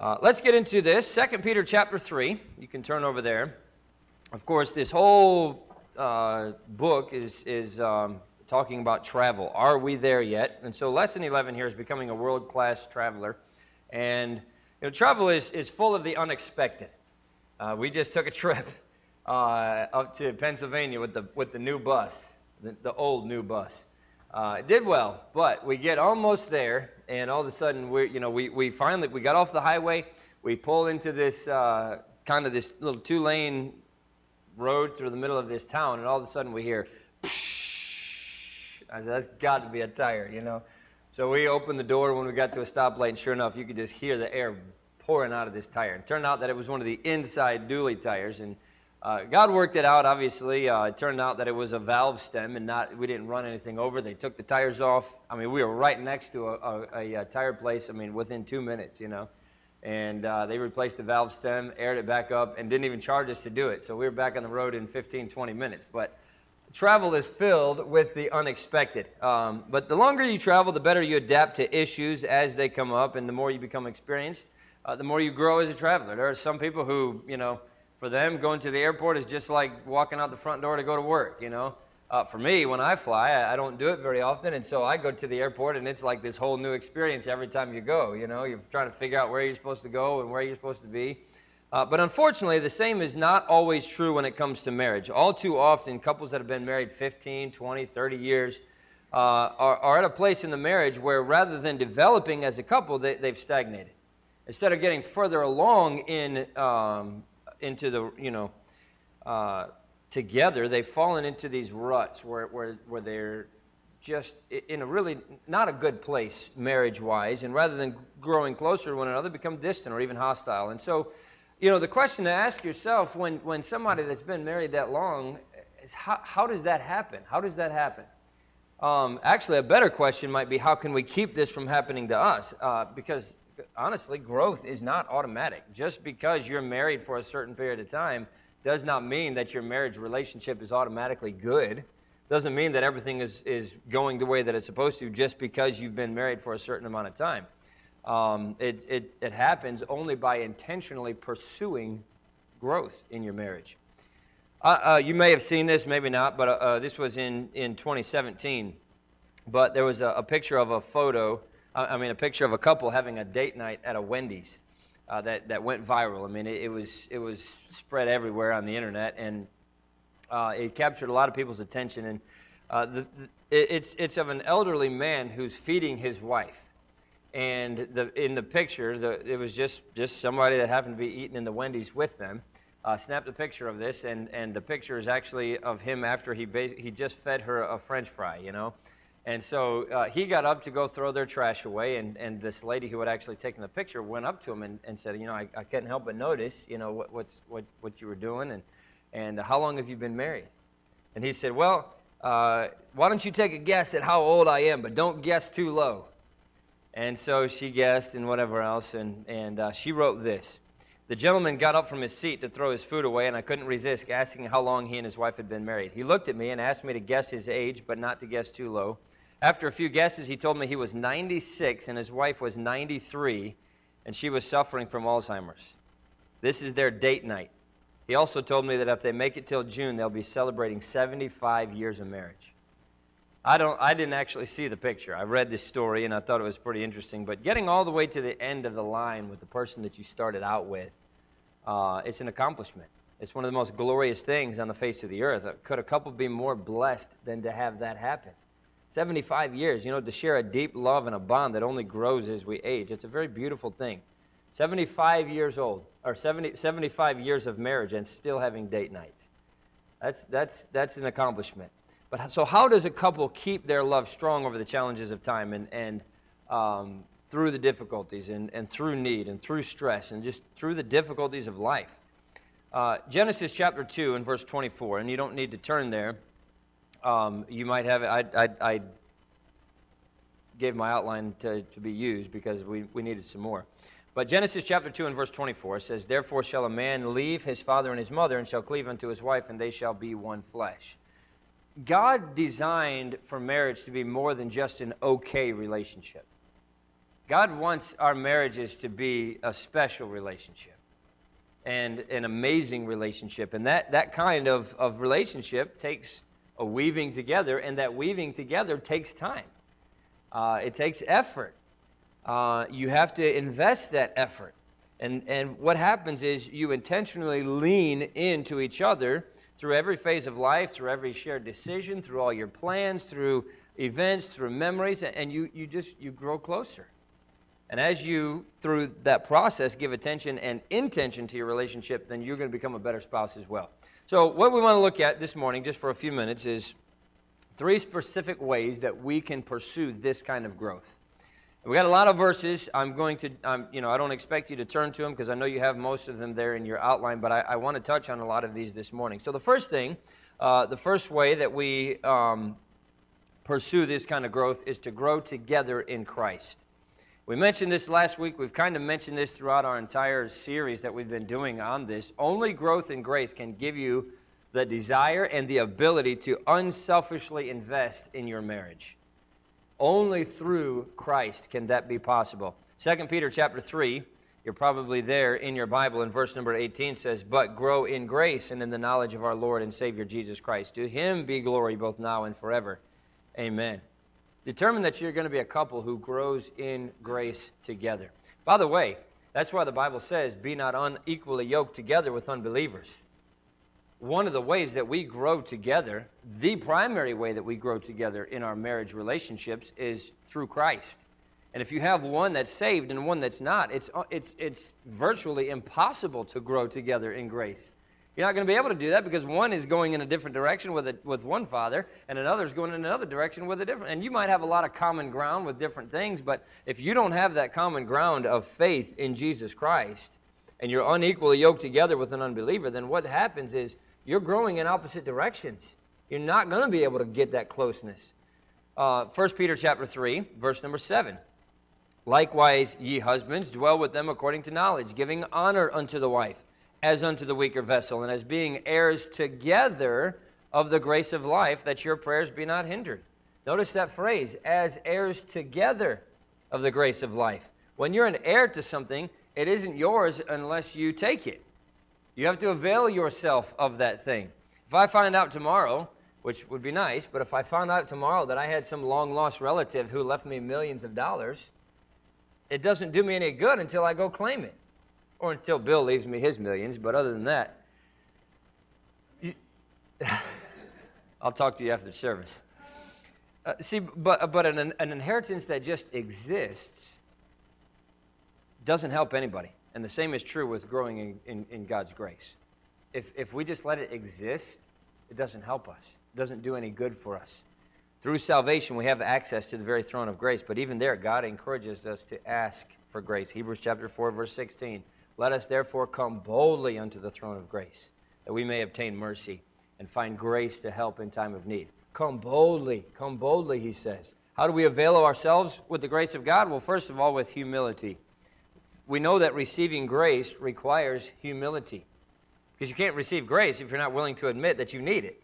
Uh, let's get into this. Second Peter chapter 3. You can turn over there. Of course, this whole uh, book is, is um, talking about travel. Are we there yet? And so, lesson 11 here is becoming a world class traveler. And you know, travel is, is full of the unexpected. Uh, we just took a trip uh, up to Pennsylvania with the, with the new bus, the, the old new bus. Uh, it did well, but we get almost there, and all of a sudden, we you know, we, we finally we got off the highway. We pull into this uh, kind of this little two-lane road through the middle of this town, and all of a sudden we hear, Psh! I said, "That's got to be a tire," you know. So we opened the door when we got to a stoplight, and sure enough, you could just hear the air pouring out of this tire. It turned out that it was one of the inside dually tires, and uh, God worked it out, obviously. Uh, it turned out that it was a valve stem and not, we didn't run anything over. They took the tires off. I mean, we were right next to a, a, a, a tire place, I mean, within two minutes, you know. And uh, they replaced the valve stem, aired it back up, and didn't even charge us to do it. So we were back on the road in 15, 20 minutes. But travel is filled with the unexpected. Um, but the longer you travel, the better you adapt to issues as they come up, and the more you become experienced, uh, the more you grow as a traveler. There are some people who, you know, for them, going to the airport is just like walking out the front door to go to work, you know. Uh, for me, when I fly, I, I, don't do it very often, and so I go to the airport, and it's like this whole new experience every time you go. You know, you're trying to figure out where you're supposed to go and where you're supposed to be. Uh, but unfortunately, the same is not always true when it comes to marriage. All too often, couples that have been married 15, 20, 30 years uh, are, are, at a place in the marriage where rather than developing as a couple, they, have stagnated. Instead of getting further along in um, into the, you know, uh, together, they've fallen into these ruts where, where, where they're just in a really not a good place marriage wise, and rather than growing closer to one another, become distant or even hostile. And so, you know, the question to ask yourself when, when somebody that's been married that long is how, how does that happen? How does that happen? Um, actually, a better question might be how can we keep this from happening to us? Uh, because honestly, growth is not automatic. Just because you're married for a certain period of time does not mean that your marriage relationship is automatically good. Doesn't mean that everything is, is going the way that it's supposed to just because you've been married for a certain amount of time. Um, it, it, it happens only by intentionally pursuing growth in your marriage. Uh, uh, you may have seen this, maybe not, but uh, uh this was in, in 2017. But there was a, a picture of a photo I mean, a picture of a couple having a date night at a Wendy's uh, that, that went viral. I mean, it, it, was, it was spread everywhere on the internet, and uh, it captured a lot of people's attention. And uh, the, it, it's, it's of an elderly man who's feeding his wife. And the, in the picture, the, it was just, just somebody that happened to be eating in the Wendy's with them. Uh, snapped a picture of this, and, and the picture is actually of him after he, he just fed her a French fry, you know. And so uh, he got up to go throw their trash away, and, and this lady who had actually taken the picture went up to him and, and said, you know, I, I couldn't help but notice, you know, what, what's, what, what you were doing, and, and how long have you been married? And he said, well, uh, why don't you take a guess at how old I am, but don't guess too low. And so she guessed and whatever else, and, and uh, she wrote this. The gentleman got up from his seat to throw his food away, and I couldn't resist asking how long he and his wife had been married. He looked at me and asked me to guess his age, but not to guess too low. After a few guesses, he told me he was 96 and his wife was 93 and she was suffering from Alzheimer's. This is their date night. He also told me that if they make it till June, they'll be celebrating 75 years of marriage. I, don't, I didn't actually see the picture. I read this story and I thought it was pretty interesting. But getting all the way to the end of the line with the person that you started out with, uh, it's an accomplishment. It's one of the most glorious things on the face of the earth. Could a couple be more blessed than to have that happen? 75 years, you know, to share a deep love and a bond that only grows as we age. It's a very beautiful thing. 75 years old, or 70, 75 years of marriage and still having date nights. That's, that's, that's an accomplishment. But so, how does a couple keep their love strong over the challenges of time and, and um, through the difficulties and, and through need and through stress and just through the difficulties of life? Uh, Genesis chapter 2 and verse 24, and you don't need to turn there. Um, you might have it. I, I, I, gave my outline to, to be used because we, we needed some more. But Genesis chapter 2 and verse 24 says, Therefore shall a man leave his father and his mother, and shall cleave unto his wife, and they shall be one flesh. God designed for marriage to be more than just an okay relationship. God wants our marriages to be a special relationship and an amazing relationship. And that, that kind of, of relationship takes a weaving together, and that weaving together takes time. Uh, it takes effort. Uh, you have to invest that effort. And, and what happens is you intentionally lean into each other through every phase of life, through every shared decision, through all your plans, through events, through memories, and you, you just you grow closer. And as you, through that process, give attention and intention to your relationship, then you're going to become a better spouse as well. So, what we want to look at this morning, just for a few minutes, is three specific ways that we can pursue this kind of growth. We got a lot of verses. I'm going to, um, you know, I don't expect you to turn to them because I know you have most of them there in your outline, but I, I want to touch on a lot of these this morning. So, the first thing, uh, the first way that we um, pursue this kind of growth is to grow together in Christ. We mentioned this last week. We've kind of mentioned this throughout our entire series that we've been doing on this. Only growth in grace can give you the desire and the ability to unselfishly invest in your marriage. Only through Christ can that be possible. 2 Peter chapter 3, you're probably there in your Bible in verse number 18 says, But grow in grace and in the knowledge of our Lord and Savior Jesus Christ. To him be glory both now and forever. Amen. Determine that you're going to be a couple who grows in grace together. By the way, that's why the Bible says, Be not unequally yoked together with unbelievers. One of the ways that we grow together, the primary way that we grow together in our marriage relationships is through Christ. And if you have one that's saved and one that's not, it's, it's, it's virtually impossible to grow together in grace. You're not going to be able to do that because one is going in a different direction with, a, with one father, and another is going in another direction with a different. And you might have a lot of common ground with different things, but if you don't have that common ground of faith in Jesus Christ, and you're unequally yoked together with an unbeliever, then what happens is you're growing in opposite directions. You're not going to be able to get that closeness. Uh, 1 Peter chapter 3, verse number 7. Likewise, ye husbands, dwell with them according to knowledge, giving honor unto the wife as unto the weaker vessel, and as being heirs together of the grace of life, that your prayers be not hindered. Notice that phrase, as heirs together of the grace of life. When you're an heir to something, it isn't yours unless you take it. You have to avail yourself of that thing. If I find out tomorrow, which would be nice, but if I found out tomorrow that I had some long lost relative who left me millions of dollars, it doesn't do me any good until I go claim it or until Bill leaves me his millions. But other than that, I'll talk to you after service. Uh, see, but, but an, an inheritance that just exists doesn't help anybody. And the same is true with growing in, in, in, God's grace. If, if we just let it exist, it doesn't help us, it doesn't do any good for us. Through salvation, we have access to the very throne of grace, but even there, God encourages us to ask for grace. Hebrews chapter 4, verse 16. Let us therefore come boldly unto the throne of grace, that we may obtain mercy and find grace to help in time of need. Come boldly, come boldly, he says. How do we avail ourselves with the grace of God? Well, first of all, with humility. We know that receiving grace requires humility. Because you can't receive grace if you're not willing to admit that you need it,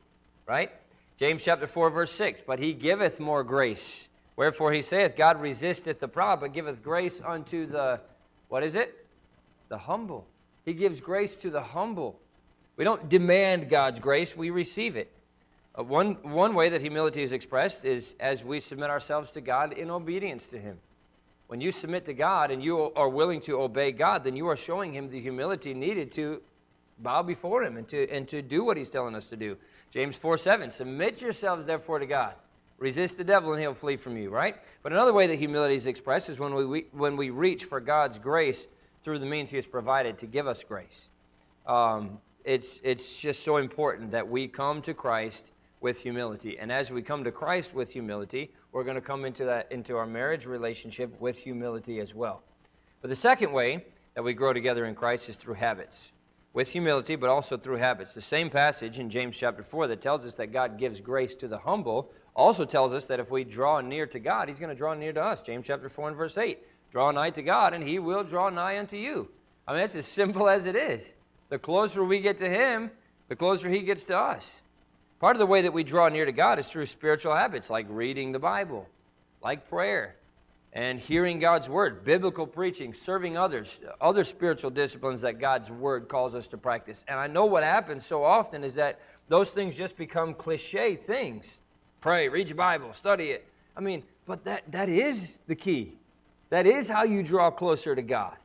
right? James chapter 4, verse 6. But he giveth more grace. Wherefore he saith, God resisteth the proud, but giveth grace unto the, what is it? The humble. He gives grace to the humble. We don't demand God's grace, we receive it. Uh, one, one way that humility is expressed is as we submit ourselves to God in obedience to Him. When you submit to God and you are willing to obey God, then you are showing Him the humility needed to bow before Him and to, and to do what He's telling us to do. James 4 7, submit yourselves therefore to God. Resist the devil and he'll flee from you, right? But another way that humility is expressed is when we, when we reach for God's grace through the means He has provided to give us grace. Um, it's, it's just so important that we come to Christ with humility. And as we come to Christ with humility, we're going to come into, that, into our marriage relationship with humility as well. But the second way that we grow together in Christ is through habits. With humility, but also through habits. The same passage in James chapter 4 that tells us that God gives grace to the humble also tells us that if we draw near to God, He's going to draw near to us. James chapter 4 and verse 8. Draw nigh to God, and he will draw nigh unto you. I mean, it's as simple as it is. The closer we get to him, the closer he gets to us. Part of the way that we draw near to God is through spiritual habits like reading the Bible, like prayer. and hearing God's word, biblical preaching, serving others, other spiritual disciplines that God's word calls us to practice. And I know what happens so often is that those things just become cliche things. Pray, read your Bible, study it. I mean, but that, that is the key. That is how you draw closer to God.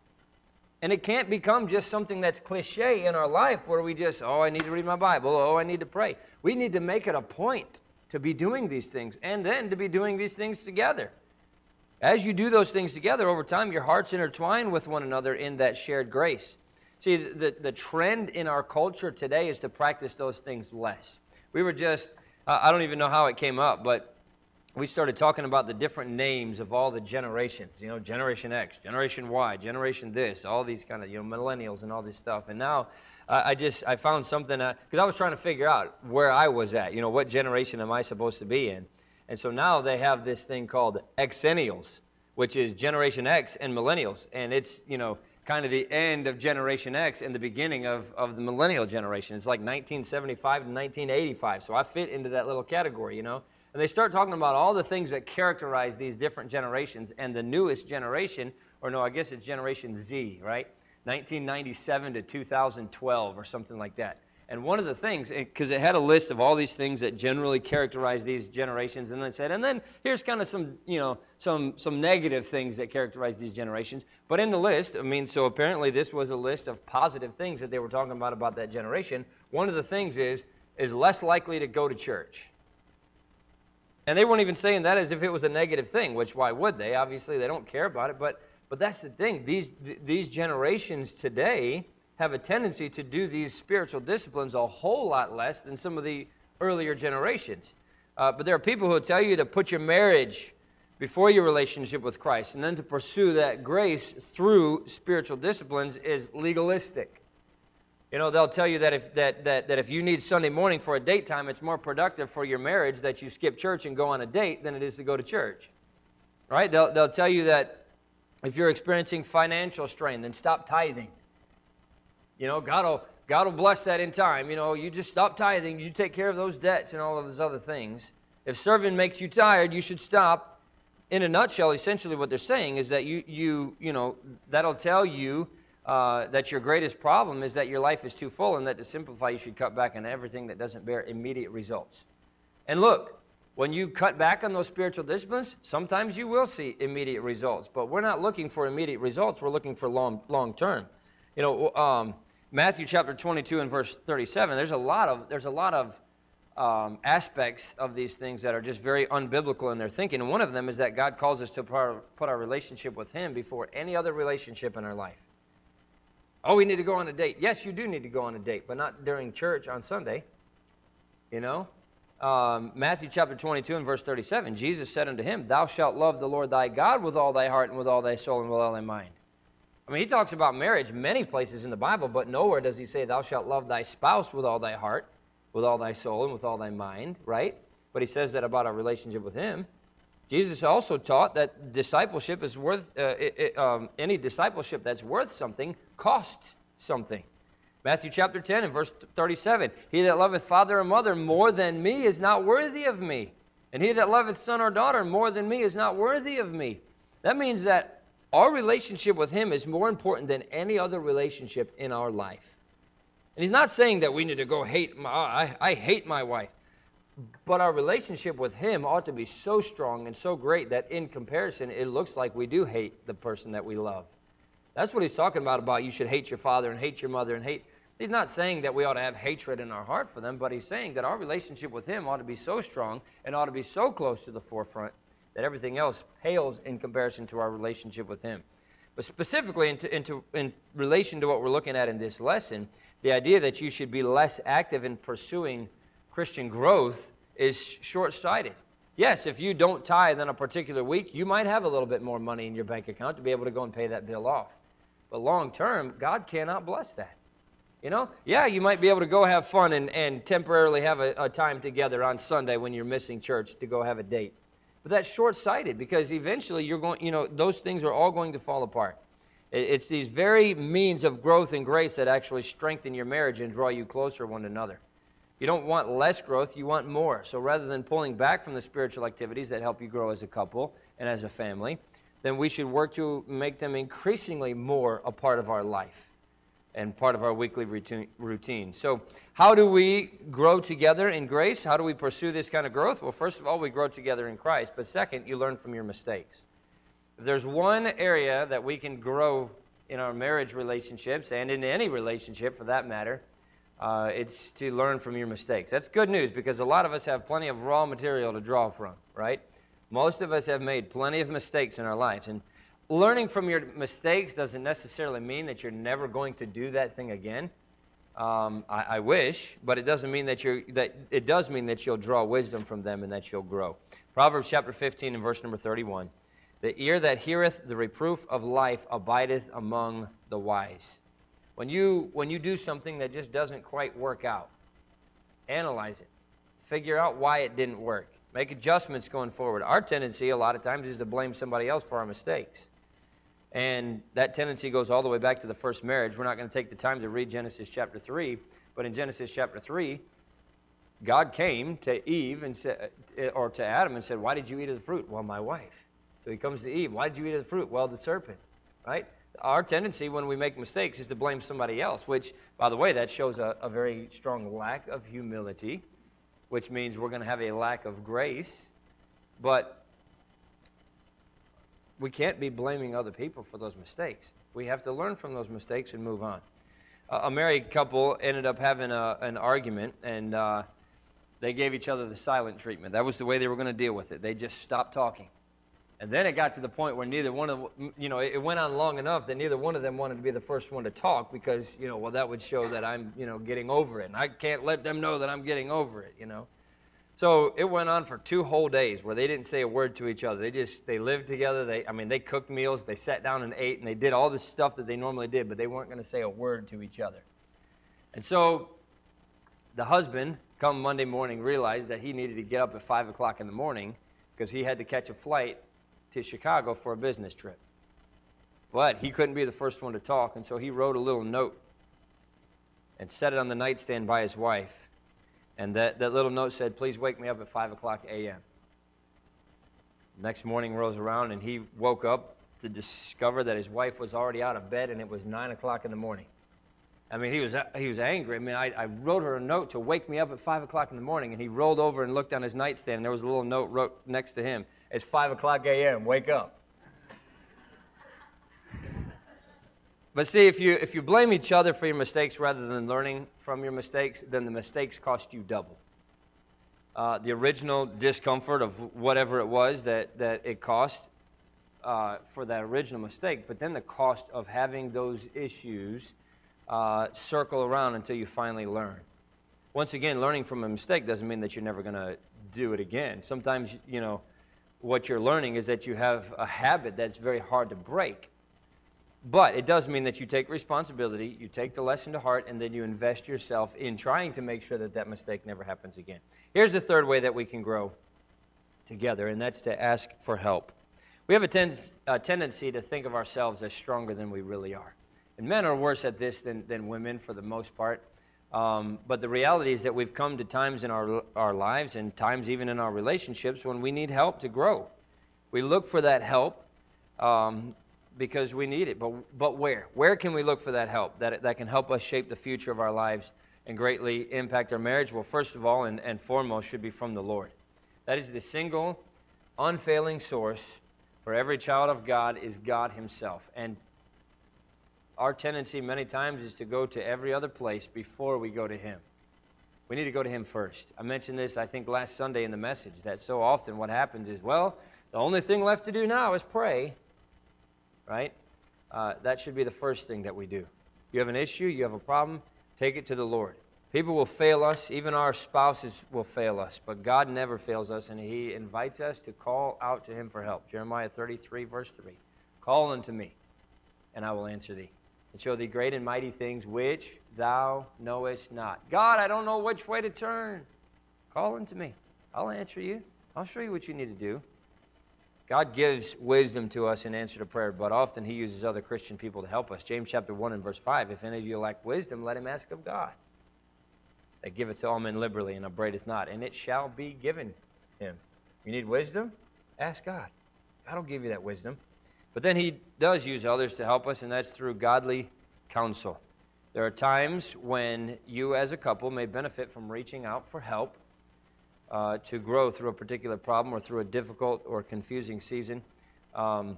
And it can't become just something that's cliche in our life where we just, oh, I need to read my Bible, oh, I need to pray. We need to make it a point to be doing these things and then to be doing these things together. As you do those things together over time, your hearts intertwine with one another in that shared grace. See, the, the trend in our culture today is to practice those things less. We were just, uh, I don't even know how it came up, but we started talking about the different names of all the generations, you know, Generation X, Generation Y, Generation this, all these kind of, you know, millennials and all this stuff. And now uh, I just, I found something, because I was trying to figure out where I was at, you know, what generation am I supposed to be in? And so now they have this thing called Xennials, which is Generation X and Millennials. And it's, you know, kind of the end of Generation X and the beginning of, of the millennial generation. It's like 1975 to 1985. So I fit into that little category, you know. And they start talking about all the things that characterize these different generations. And the newest generation, or no, I guess it's Generation Z, right? 1997 to 2012 or something like that. And one of the things, because it had a list of all these things that generally characterize these generations, and then said, and then here's kind of some, you know, some some negative things that characterize these generations. But in the list, I mean, so apparently this was a list of positive things that they were talking about about that generation. One of the things is is less likely to go to church. And they weren't even saying that as if it was a negative thing, which why would they? Obviously, they don't care about it. But but that's the thing. These these generations today have a tendency to do these spiritual disciplines a whole lot less than some of the earlier generations. Uh, but there are people who will tell you to put your marriage before your relationship with Christ and then to pursue that grace through spiritual disciplines is legalistic. You know, they'll tell you that if, that, that, that if you need Sunday morning for a date time, it's more productive for your marriage that you skip church and go on a date than it is to go to church. Right? They'll, they'll tell you that if you're experiencing financial strain, then stop tithing. You know, God will, God will bless that in time. You know, you just stop tithing, you take care of those debts and all of those other things. If serving makes you tired, you should stop. In a nutshell, essentially what they're saying is that you, you, you know, that'll tell you uh, that your greatest problem is that your life is too full and that to simplify, you should cut back on everything that doesn't bear immediate results. And look, when you cut back on those spiritual disciplines, sometimes you will see immediate results. But we're not looking for immediate results, we're looking for long, long term. You know, um, Matthew chapter 22 and verse 37, there's a lot of, there's a lot of um, aspects of these things that are just very unbiblical in their thinking. And one of them is that God calls us to put our relationship with Him before any other relationship in our life. Oh, we need to go on a date. Yes, you do need to go on a date, but not during church on Sunday. You know? Um, Matthew chapter 22 and verse 37, Jesus said unto him, Thou shalt love the Lord thy God with all thy heart and with all thy soul and with all thy mind. I mean, he talks about marriage many places in the Bible, but nowhere does he say, Thou shalt love thy spouse with all thy heart, with all thy soul, and with all thy mind, right? But he says that about our relationship with him. Jesus also taught that discipleship is worth, uh, it, um, any discipleship that's worth something costs something. Matthew chapter 10 and verse 37 He that loveth father or mother more than me is not worthy of me. And he that loveth son or daughter more than me is not worthy of me. That means that our relationship with Him is more important than any other relationship in our life. And He's not saying that we need to go hate, my, I, I hate my wife. But our relationship with Him ought to be so strong and so great that in comparison, it looks like we do hate the person that we love. That's what He's talking about, about you should hate your father and hate your mother and hate. He's not saying that we ought to have hatred in our heart for them, but He's saying that our relationship with Him ought to be so strong and ought to be so close to the forefront that everything else pales in comparison to our relationship with Him. But specifically, into, into, in relation to what we're looking at in this lesson, the idea that you should be less active in pursuing Christian growth is short sighted. Yes, if you don't tithe in a particular week, you might have a little bit more money in your bank account to be able to go and pay that bill off. But long term, God cannot bless that. You know? Yeah, you might be able to go have fun and, and temporarily have a, a time together on Sunday when you're missing church to go have a date. But that's short sighted because eventually you're going, you know, those things are all going to fall apart. It's these very means of growth and grace that actually strengthen your marriage and draw you closer one another. You don't want less growth, you want more. So rather than pulling back from the spiritual activities that help you grow as a couple and as a family, then we should work to make them increasingly more a part of our life and part of our weekly routine. So, how do we grow together in grace? How do we pursue this kind of growth? Well, first of all, we grow together in Christ. But second, you learn from your mistakes. If there's one area that we can grow in our marriage relationships and in any relationship for that matter, uh, it's to learn from your mistakes. That's good news because a lot of us have plenty of raw material to draw from, right? Most of us have made plenty of mistakes in our lives. And learning from your mistakes doesn't necessarily mean that you're never going to do that thing again. Um, I, I, wish, but it doesn't mean that you're, that it does mean that you'll draw wisdom from them and that you'll grow. Proverbs chapter 15 and verse number 31. The ear that heareth the reproof of life abideth among the wise. When you, when you do something that just doesn't quite work out, analyze it. Figure out why it didn't work. Make adjustments going forward. Our tendency, a lot of times, is to blame somebody else for our mistakes. And that tendency goes all the way back to the first marriage. We're not going to take the time to read Genesis chapter 3, but in Genesis chapter 3, God came to Eve and said, eh, or to Adam and said, Why did you eat of the fruit? Well, my wife. So he comes to Eve, Why did you eat of the fruit? Well, the serpent, right? Our tendency when we make mistakes is to blame somebody else, which, by the way, that shows a, a very strong lack of humility, which means we're going to have a lack of grace. But we can't be blaming other people for those mistakes. We have to learn from those mistakes and move on. Uh, a married couple ended up having a, an argument, and uh, they gave each other the silent treatment. That was the way they were going to deal with it. They just stopped talking. And then it got to the point where neither one of you know it went on long enough that neither one of them wanted to be the first one to talk because you know well that would show that I'm you know getting over it and I can't let them know that I'm getting over it you know. So it went on for two whole days where they didn't say a word to each other. They just they lived together. They I mean they cooked meals, they sat down and ate, and they did all the stuff that they normally did, but they weren't going to say a word to each other. And so the husband, come Monday morning, realized that he needed to get up at five o'clock in the morning because he had to catch a flight to Chicago for a business trip. But he couldn't be the first one to talk, and so he wrote a little note and set it on the nightstand by his wife. And that, that little note said, Please wake me up at 5 o'clock a.m. Next morning rolls around, and he woke up to discover that his wife was already out of bed, and it was 9 o'clock in the morning. I mean, he was, he was angry. I mean, I, I wrote her a note to wake me up at 5 o'clock in the morning, and he rolled over and looked on his nightstand, and there was a little note wrote next to him. It's 5 o'clock a.m. Wake up. But see, if you, if you blame each other for your mistakes rather than learning from your mistakes, then the mistakes cost you double. Uh, the original discomfort of whatever it was that, that it cost uh, for that original mistake, but then the cost of having those issues uh, circle around until you finally learn. Once again, learning from a mistake doesn't mean that you're never going to do it again. Sometimes, you know, what you're learning is that you have a habit that's very hard to break. But it does mean that you take responsibility, you take the lesson to heart, and then you invest yourself in trying to make sure that that mistake never happens again. Here's the third way that we can grow together, and that's to ask for help. We have a, ten- a tendency to think of ourselves as stronger than we really are. And men are worse at this than, than women for the most part. Um, but the reality is that we've come to times in our, our lives and times even in our relationships when we need help to grow. We look for that help um, because we need it. But, but where? Where can we look for that help that, that can help us shape the future of our lives and greatly impact our marriage? Well, first of all and, and foremost, should be from the Lord. That is the single, unfailing source for every child of God is God Himself. And our tendency many times is to go to every other place before we go to Him. We need to go to Him first. I mentioned this, I think, last Sunday in the message that so often what happens is, well, the only thing left to do now is pray, right? Uh, that should be the first thing that we do. You have an issue, you have a problem, take it to the Lord. People will fail us, even our spouses will fail us, but God never fails us, and He invites us to call out to Him for help. Jeremiah 33, verse 3 Call unto me, and I will answer thee and show thee great and mighty things which thou knowest not. God, I don't know which way to turn. Call unto me. I'll answer you. I'll show you what you need to do. God gives wisdom to us in answer to prayer, but often He uses other Christian people to help us. James chapter 1 and verse 5 If any of you lack wisdom, let him ask of God. That giveth to all men liberally and upbraideth not, and it shall be given him. You need wisdom? Ask God. God will give you that wisdom. But then he does use others to help us, and that's through godly counsel. There are times when you, as a couple, may benefit from reaching out for help uh, to grow through a particular problem or through a difficult or confusing season. Um,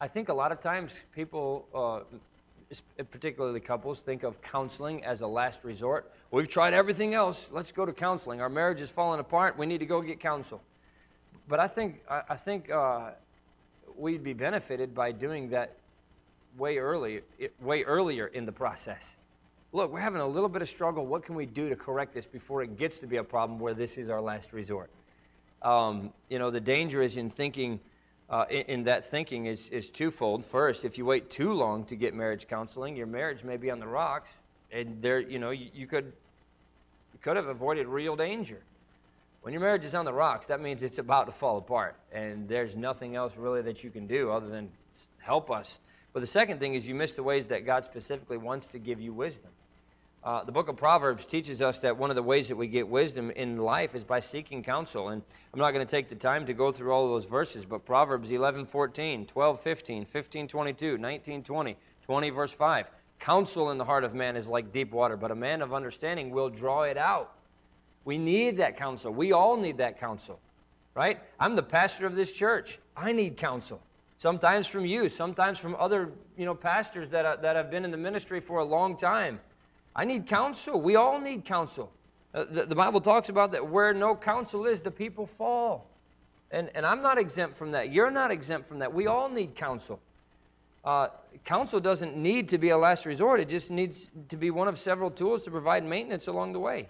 I think a lot of times people, uh, particularly couples, think of counseling as a last resort. We've tried everything else. Let's go to counseling. Our marriage is falling apart. We need to go get counsel. But I think I, I think uh, we'd be benefited by doing that way early, way earlier in the process. Look, we're having a little bit of struggle. What can we do to correct this before it gets to be a problem where this is our last resort? Um, you know, the danger is in thinking, uh, in, in, that thinking is, is twofold. First, if you wait too long to get marriage counseling, your marriage may be on the rocks, and there, you know, you, you could, you could have avoided real danger. When your marriage is on the rocks, that means it's about to fall apart, and there's nothing else really that you can do other than help us but the second thing is you miss the ways that God specifically wants to give you wisdom. Uh, the book of Proverbs teaches us that one of the ways that we get wisdom in life is by seeking counsel. And I'm not going to take the time to go through all those verses, but Proverbs 11, 14, 12, 15, 15, 22, 19, 20, 20, verse 5. Counsel in the heart of man is like deep water, but a man of understanding will draw it out. We need that counsel. We all need that counsel, right? I'm the pastor of this church. I need counsel sometimes from you, sometimes from other you know, pastors that, uh, that have been in the ministry for a long time. I need counsel. We all need counsel. Uh, the, the, Bible talks about that where no counsel is, the people fall. And, and I'm not exempt from that. You're not exempt from that. We all need counsel. Uh, counsel doesn't need to be a last resort, it just needs to be one of several tools to provide maintenance along the way.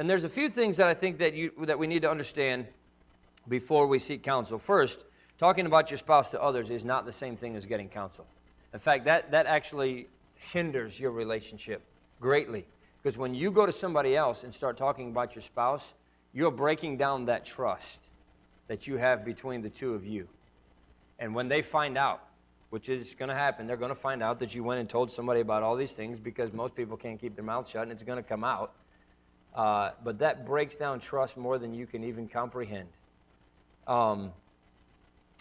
And there's a few things that I think that, you, that we need to understand before we seek counsel. First, Talking about your spouse to others is not the same thing as getting counsel. In fact, that, that actually hinders your relationship greatly. Because when you go to somebody else and start talking about your spouse, you're breaking down that trust that you have between the two of you. And when they find out, which is going to happen, they're going to find out that you went and told somebody about all these things because most people can't keep their mouths shut and it's going to come out. Uh, but that breaks down trust more than you can even comprehend. Um,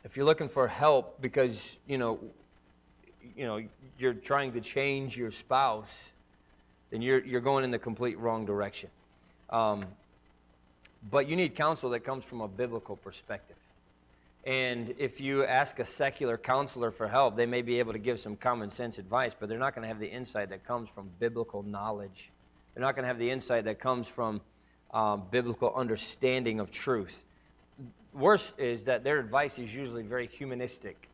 if you're looking for help because, you know, you know, you're trying to change your spouse, then you're, you're going in the complete wrong direction. Um, but you need counsel that comes from a biblical perspective. And if you ask a secular counselor for help, they may be able to give some common sense advice, but they're not going to have the insight that comes from biblical knowledge. They're not going to have the insight that comes from um, biblical understanding of truth worse is that their advice is usually very humanistic.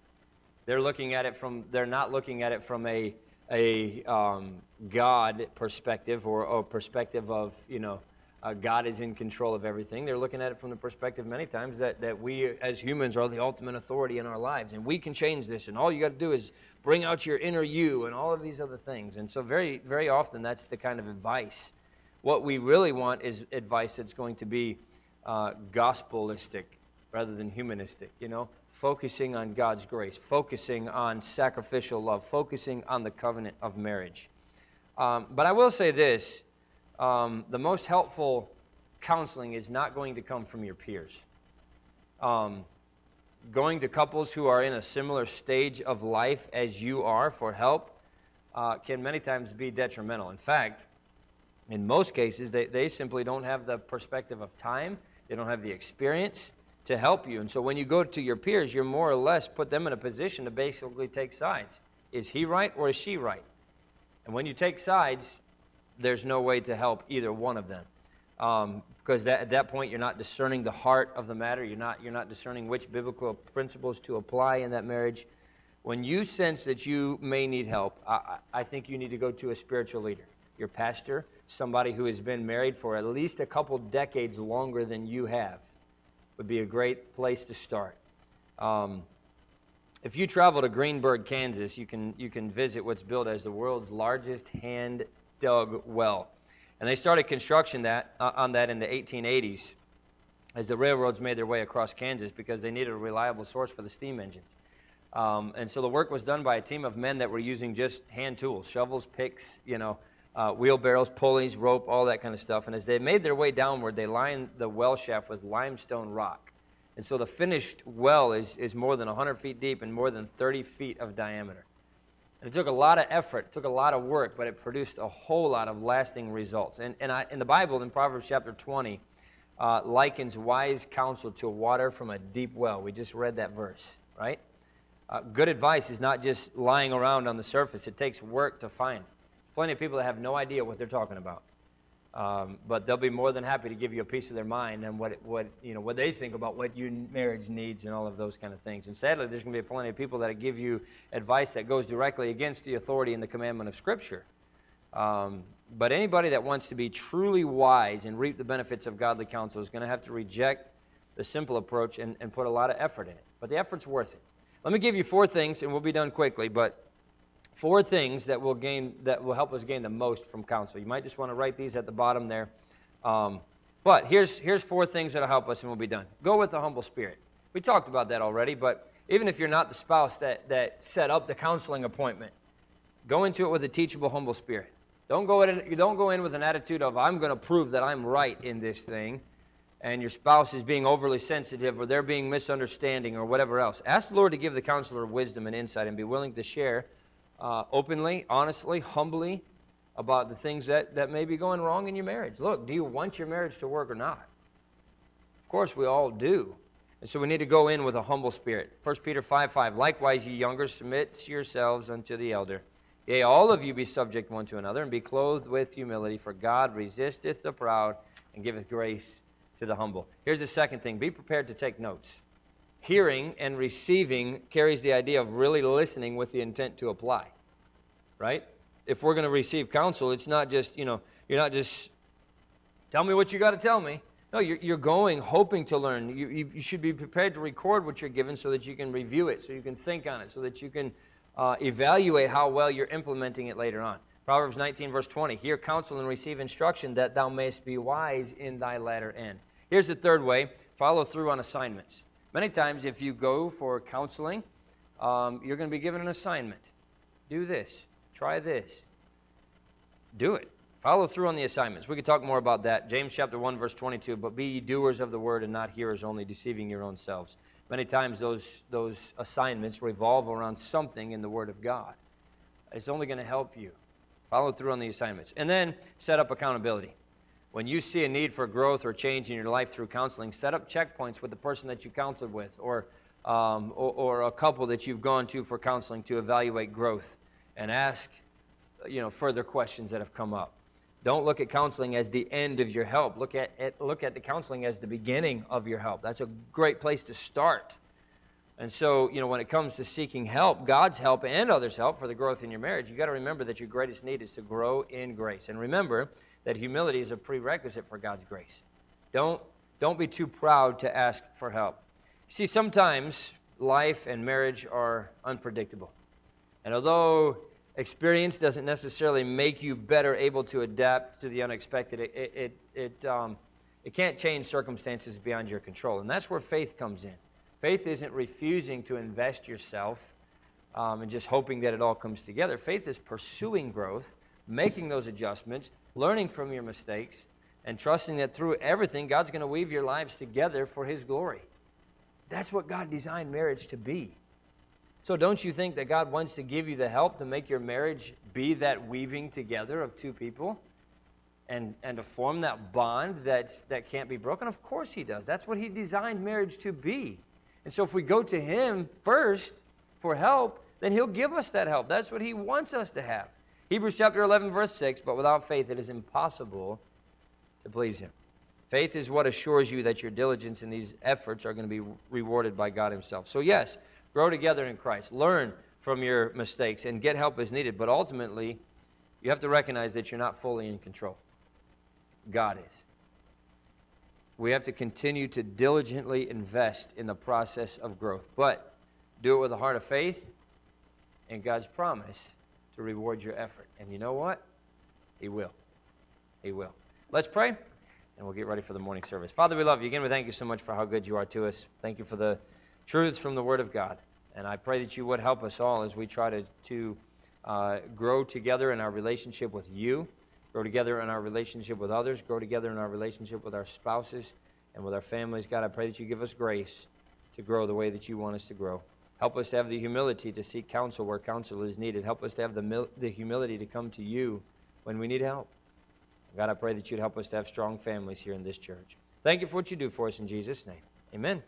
They're looking at it from, they're not looking at it from a, a um, God perspective or a perspective of, you know, uh, God is in control of everything. They're looking at it from the perspective many times that, that we as humans are the ultimate authority in our lives and we can change this and all you got to do is bring out your inner you and all of these other things. And so very, very often that's the kind of advice. What we really want is advice that's going to be uh, gospelistic, rather than humanistic, you know, focusing on God's grace, focusing on sacrificial love, focusing on the covenant of marriage. Um, but I will say this um, the most helpful counseling is not going to come from your peers. Um, going to couples who are in a similar stage of life as you are for help uh, can many times be detrimental. In fact, in most cases, they, they simply don't have the perspective of time, they don't have the experience, to help you. And so when you go to your peers, you're more or less put them in a position to basically take sides. Is he right or is she right? And when you take sides, there's no way to help either one of them. Um, because that, at that point, you're not discerning the heart of the matter. You're not, you're not discerning which biblical principles to apply in that marriage. When you sense that you may need help, I, I think you need to go to a spiritual leader, your pastor, somebody who has been married for at least a couple decades longer than you have would be a great place to start. Um, if you travel to Greensburg, Kansas, you can, you can visit what's built as the world's largest hand dug well. And they started construction that, uh, on that in the 1880s as the railroads made their way across Kansas because they needed a reliable source for the steam engines. Um, and so the work was done by a team of men that were using just hand tools, shovels, picks, you know, uh, wheelbarrows, pulleys, rope, all that kind of stuff. And as they made their way downward, they lined the well shaft with limestone rock. And so the finished well is, is more than 100 feet deep and more than 30 feet of diameter. It took a lot of effort, took a lot of work, but it produced a whole lot of lasting results. And, and I, in the Bible, in Proverbs chapter 20, uh, likens wise counsel to water from a deep well. We just read that verse, right? Uh, good advice is not just lying around on the surface, it takes work to find. Plenty of people that have no idea what they're talking about. Um, but they'll be more than happy to give you a piece of their mind and what, what, you know, what they think about what your marriage needs and all of those kind of things. And sadly, there's going to be plenty of people that give you advice that goes directly against the authority and the commandment of Scripture. Um, but anybody that wants to be truly wise and reap the benefits of godly counsel is going to have to reject the simple approach and, and put a lot of effort in it. But the effort's worth it. Let me give you four things, and we'll be done quickly. But four things that will gain that will help us gain the most from counsel. You might just want to write these at the bottom there. Um, but here's here's four things that'll help us, and we'll be done. Go with the humble spirit. We talked about that already, but even if you're not the spouse that that set up the counseling appointment, go into it with a teachable, humble spirit. Don't go in, don't go in with an attitude of I'm going to prove that I'm right in this thing, and your spouse is being overly sensitive or they're being misunderstanding or whatever else. Ask the Lord to give the counselor wisdom and insight, and be willing to share uh, openly, honestly, humbly about the things that, that may be going wrong in your marriage. Look, do you want your marriage to work or not? Of course, we all do. And so we need to go in with a humble spirit. 1 Peter 5 5. Likewise, ye younger, submit yourselves unto the elder. Yea, all of you be subject one to another, and be clothed with humility, for God resisteth the proud and giveth grace to the humble. Here's the second thing be prepared to take notes hearing and receiving carries the idea of really listening with the intent to apply, right? If we're going to receive counsel, it's not just, you know, you're not just, tell me what you got to tell me. No, you're, you're going hoping to learn. You, you, you, should be prepared to record what you're given so that you can review it, so you can think on it, so that you can uh, evaluate how well you're implementing it later on. Proverbs 19, verse 20 Hear counsel and receive instruction that thou mayest be wise in thy latter end. Here's the third way follow through on assignments. Many times, if you go for counseling, um, you're going to be given an assignment. Do this. Try this. Do it. Follow through on the assignments. We could talk more about that. James chapter 1, verse 22. But be ye doers of the word and not hearers only, deceiving your own selves. Many times those, those assignments revolve around something in the Word of God. It's only going to help you. Follow through on the assignments. And then set up accountability. When you see a need for growth or change in your life through counseling, set up checkpoints with the person that you counseled with or, um, or, or, a couple that you've gone to for counseling to evaluate growth and ask you know, further questions that have come up. Don't look at counseling as the end of your help. Look at, at, look at the counseling as the beginning of your help. That's a great place to start. And so, you know, when it comes to seeking help, God's help and others' help for the growth in your marriage, you've got to remember that your greatest need is to grow in grace. And remember that humility is a prerequisite for God's grace. Don't, don't be too proud to ask for help. See, sometimes life and marriage are unpredictable. And although experience doesn't necessarily make you better able to adapt to the unexpected, it, it, it, um, it can't change circumstances beyond your control. And that's where faith comes in. Faith isn't refusing to invest yourself um, and just hoping that it all comes together. Faith is pursuing growth, making those adjustments, learning from your mistakes, and trusting that through everything, God's going to weave your lives together for His glory. That's what God designed marriage to be. So, don't you think that God wants to give you the help to make your marriage be that weaving together of two people and, and to form that bond that's, that can't be broken? Of course, He does. That's what He designed marriage to be. And so, if we go to Him first for help, then He'll give us that help. That's what He wants us to have. Hebrews chapter 11, verse 6 But without faith it is impossible to please Him. Faith is what assures you that your diligence in these efforts are going to be rewarded by God Himself. So, yes, grow together in Christ. Learn from your mistakes and get help as needed. But ultimately, you have to recognize that you're not fully in control. God is. We have to continue to diligently invest in the process of growth. But do it with a heart of faith and God's promise to reward your effort. And you know what? He will. He will. Let's pray, and we'll get ready for the morning service. Father, we love you. Again, we thank you so much for how good you are to us. Thank you for the truths from the Word of God. And I pray that you would help us all as we try to, to uh, grow together in our relationship with you, grow together in our relationship with others, grow together in our relationship with our spouses, and with our families. God, I pray that you give us grace to grow the way that you want us to grow. Help us to have the humility to seek counsel where counsel is needed. Help us to have the, mil- the humility to come to you when we need help. God, I pray that you'd help us to have strong families here in this church. Thank you for what you do for us in Jesus' name. Amen.